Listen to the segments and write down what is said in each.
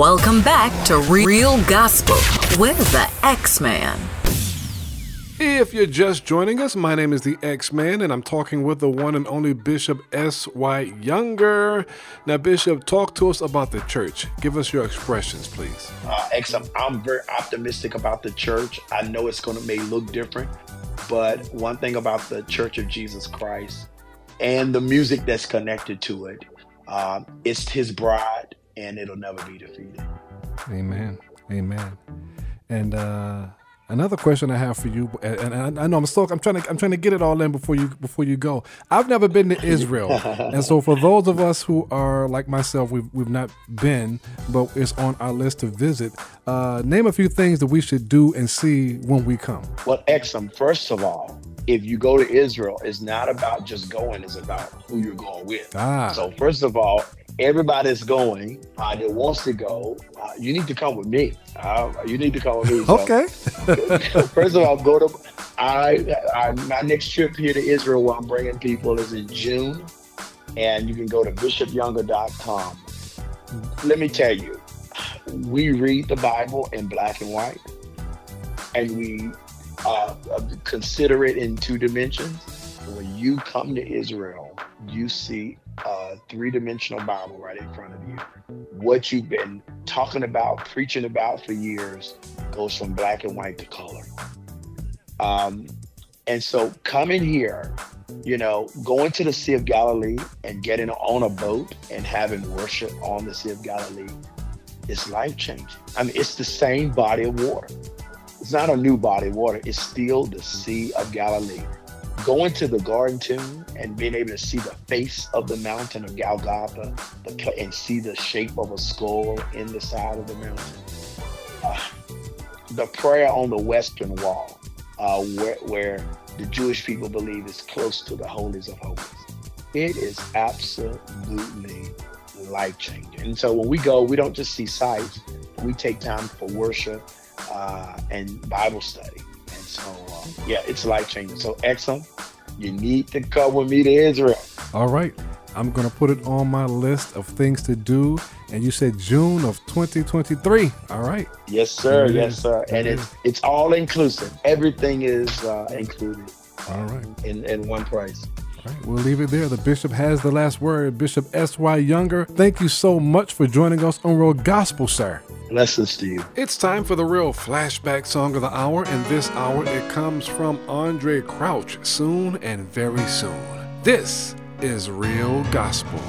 Welcome back to Real Gospel with the X Man. If you're just joining us, my name is the X Man, and I'm talking with the one and only Bishop S.Y. Younger. Now, Bishop, talk to us about the church. Give us your expressions, please. Uh, X, I'm, I'm very optimistic about the church. I know it's going to may look different, but one thing about the Church of Jesus Christ and the music that's connected to it, uh, it's His bride, and it'll never be defeated. Amen. Amen. And uh, Another question I have for you, and I, know I'm still I'm trying to I'm trying to get it all in before you before you go. I've never been to Israel, and so for those of us who are like myself, we've we've not been, but it's on our list to visit. Uh, name a few things that we should do and see when we come. Well, excellent. First of all, if you go to Israel, it's not about just going; it's about who you're going with. Ah. So first of all, everybody's going uh, that wants to go, uh, you need to come with me. Uh, you need to come with me. So, okay. first of all, go to I, I, my next trip here to Israel, where I'm bringing people, is in June, and you can go to bishopyounger.com. Let me tell you, we read the Bible in black and white, and we uh, consider it in two dimensions. When you come to Israel, you see a three dimensional Bible right in front of you. What you've been talking about, preaching about for years goes from black and white to color. Um, and so coming here, you know, going to the Sea of Galilee and getting on a boat and having worship on the Sea of Galilee is life changing. I mean, it's the same body of water. It's not a new body of water. It's still the Sea of Galilee going to the garden tomb and being able to see the face of the mountain of Golgotha the, and see the shape of a skull in the side of the mountain. Uh, the prayer on the western wall, uh, where, where the Jewish people believe is close to the holies of holies. It is absolutely life changing. And so when we go, we don't just see sights, we take time for worship uh, and Bible study. So uh, yeah, it's life changing. So X Man, you need to come with me to Israel. All right. I'm going to put it on my list of things to do. And you said June of 2023. All right. Yes, sir. yes, sir. and it's it's all inclusive. Everything is uh, included. All right. In, in one price. All right, we'll leave it there. The bishop has the last word. Bishop S.Y. Younger, thank you so much for joining us on Real Gospel, sir. Blessings to you. It's time for the real flashback song of the hour, and this hour it comes from Andraé Crouch, soon and very soon. This is Real Gospel.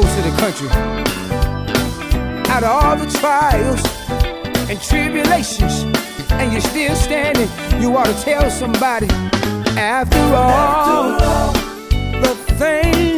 Go to the country. Out of all the trials and tribulations, and you're still standing, you ought to tell somebody. After all, After all the things,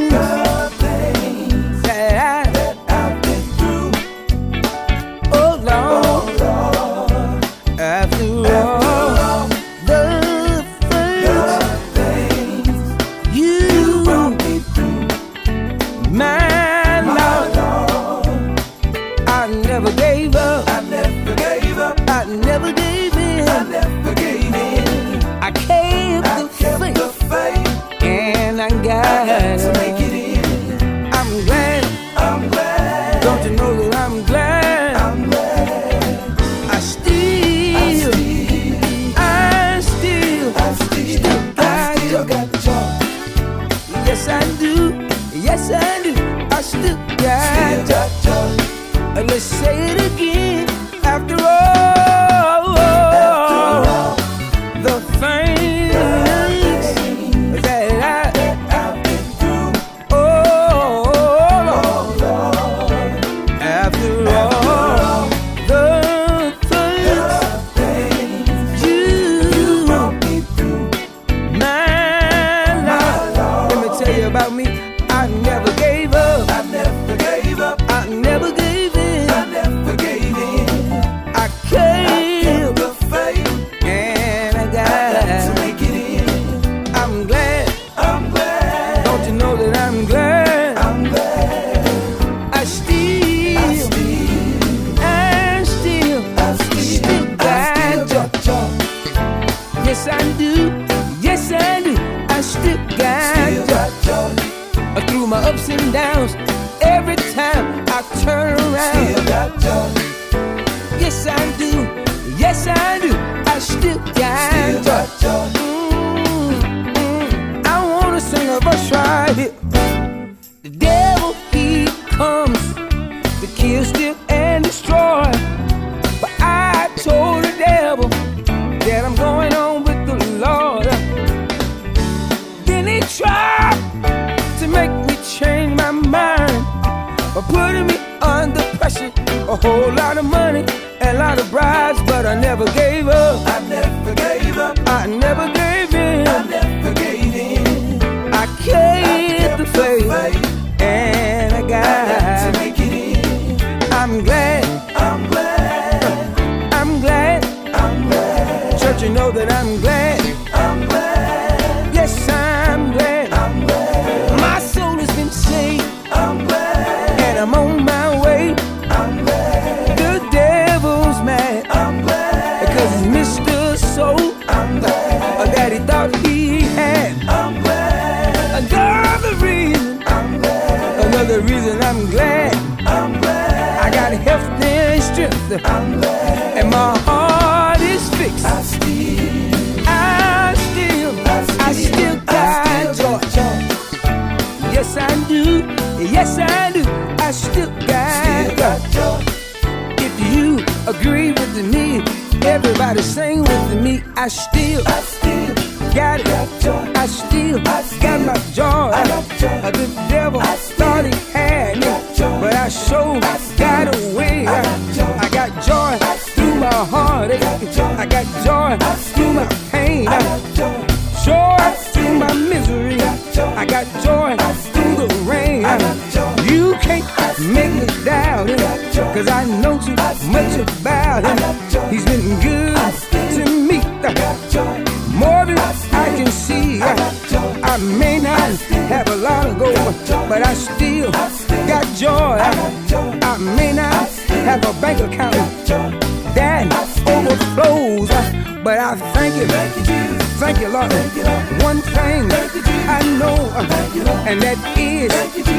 yes I do, yes I do, I still got. joy. And let's say it again. After all, here. The devil he comes to kill, steal, and destroy. But I told the devil that I'm going on with the Lord. Then he tried to make me change my mind by putting me under pressure. A whole lot of money and a lot of bribes, but I never gave know that I'm glad. I'm glad, Yes, I'm glad. I'm glad, My soul has been saved I'm glad, and I'm on my way. I'm glad, The devil's mad I'm glad, because he's missed the soul I'm glad, that he thought he had. I'm glad, Another reason, I'm glad, another reason I'm glad. I'm glad, I got health and strength I'm glad. Yes, I do. Yes, I do. I still Still got got joy. joy. If you agree with me, everybody sing with me. I still, I still, got it. I still got my joy. I got joy. The devil thought he had me, but I sure got away. I got joy through my heartache. I got joy through my pain. I got Joy through my misery. I got joy through the rain. You can't make me doubt it, cause I know too much about him. He's been good to me, more than I can see. I may not have a lot of gold, but I still got joy. I may not have a bank account that overflows, but I thank you. Thank you, Lord. One thing I know, and that is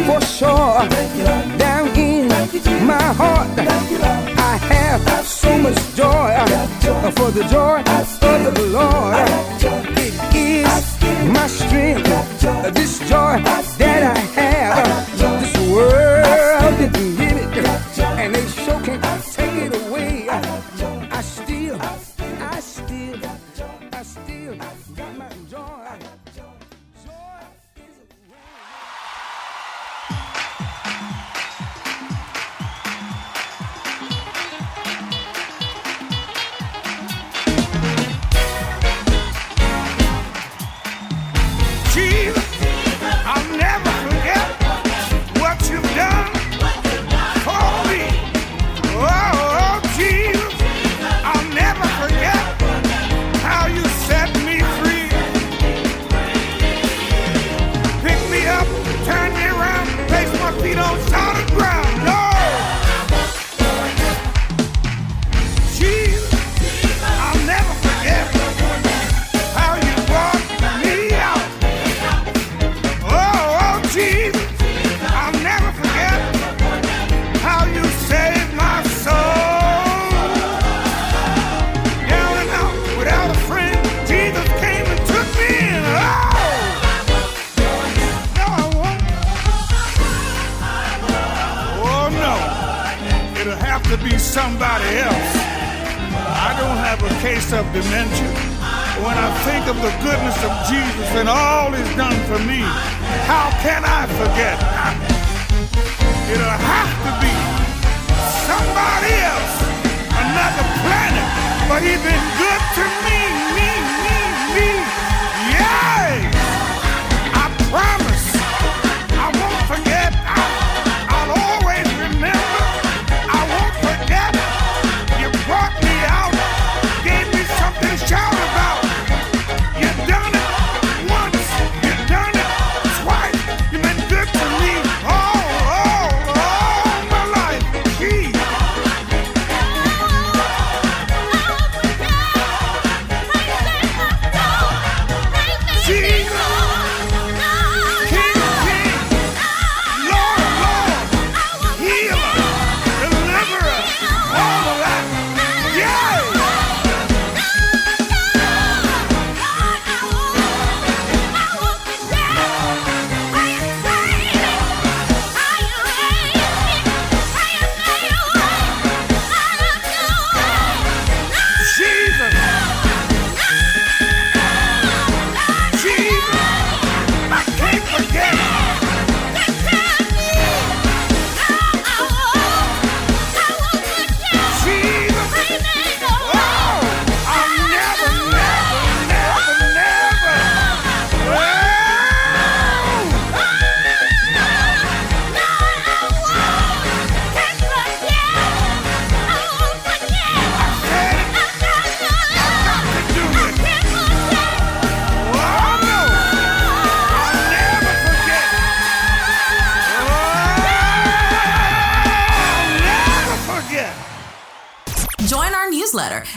for sure. The joy of the Lord, it is my strength. This joy that I to be somebody else. I don't have a case of dementia. When I think of the goodness of Jesus and all he's done for me, how can I forget? It'll have to be somebody else, another planet, but he's been good to me, me, me, me.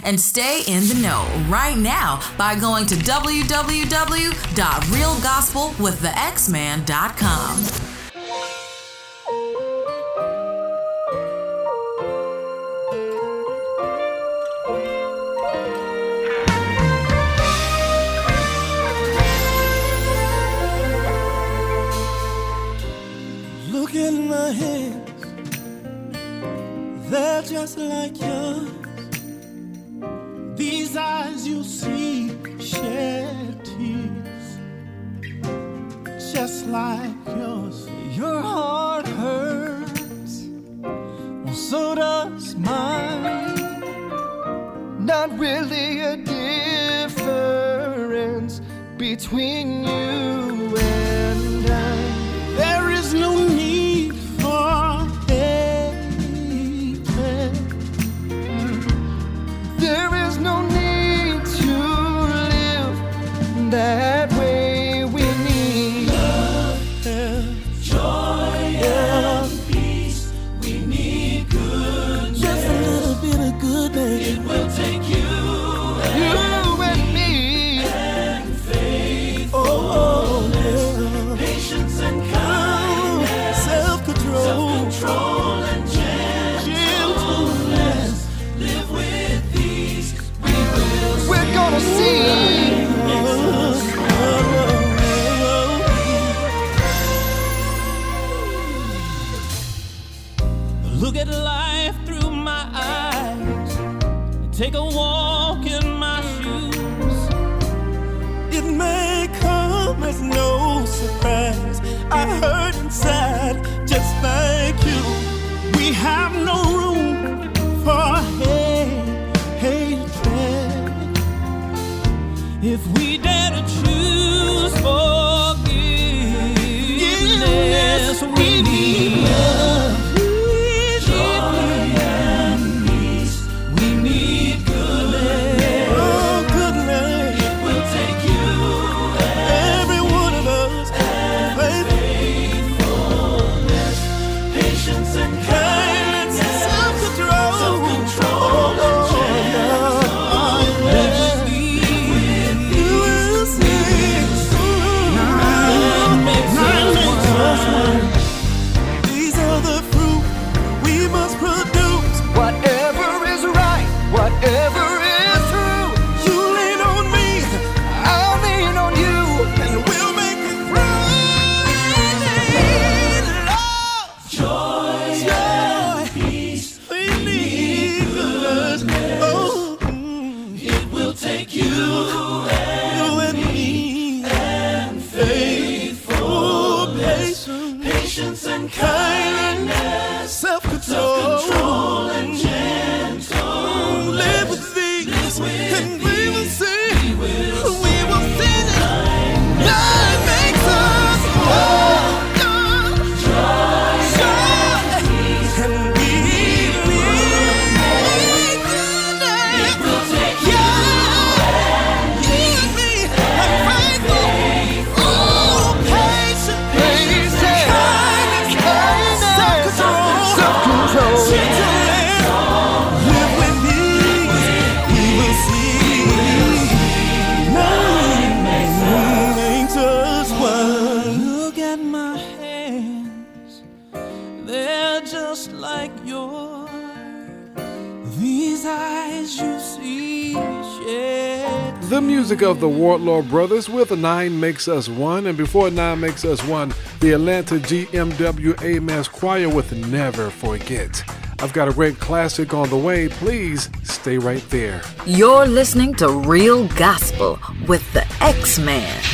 And stay in the know right now by going to www.realgospelwiththexman.com. Look in my hands, they're just like yours eyes you see shed tears. Just like yours your heart hurts. Well so does mine. Not really a difference between you Look at life through my eyes. Take a walk in my shoes. It may come as no surprise. I hurt inside just like you. We have no room for hate, hatred. If we dare to choose forgiveness, music of the Wardlaw Brothers with Nine Makes Us One. And before Nine Makes Us One, the Atlanta GMWA Mass Choir with Never Forget. I've got a great classic on the way. Please stay right there. You're listening to Real Gospel with the X Man.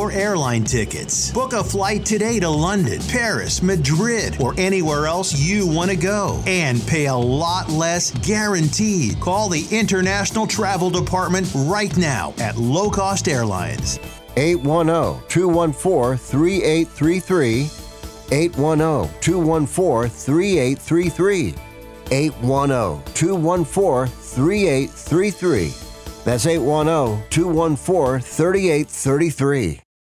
your airline tickets. Book a flight today to London, Paris, Madrid, or anywhere else you want to go and pay a lot less guaranteed. Call the International Travel Department right now at Low Cost Airlines. 810 214 3833. 810 214 3833. 810 214 3833. That's 810 214 3833.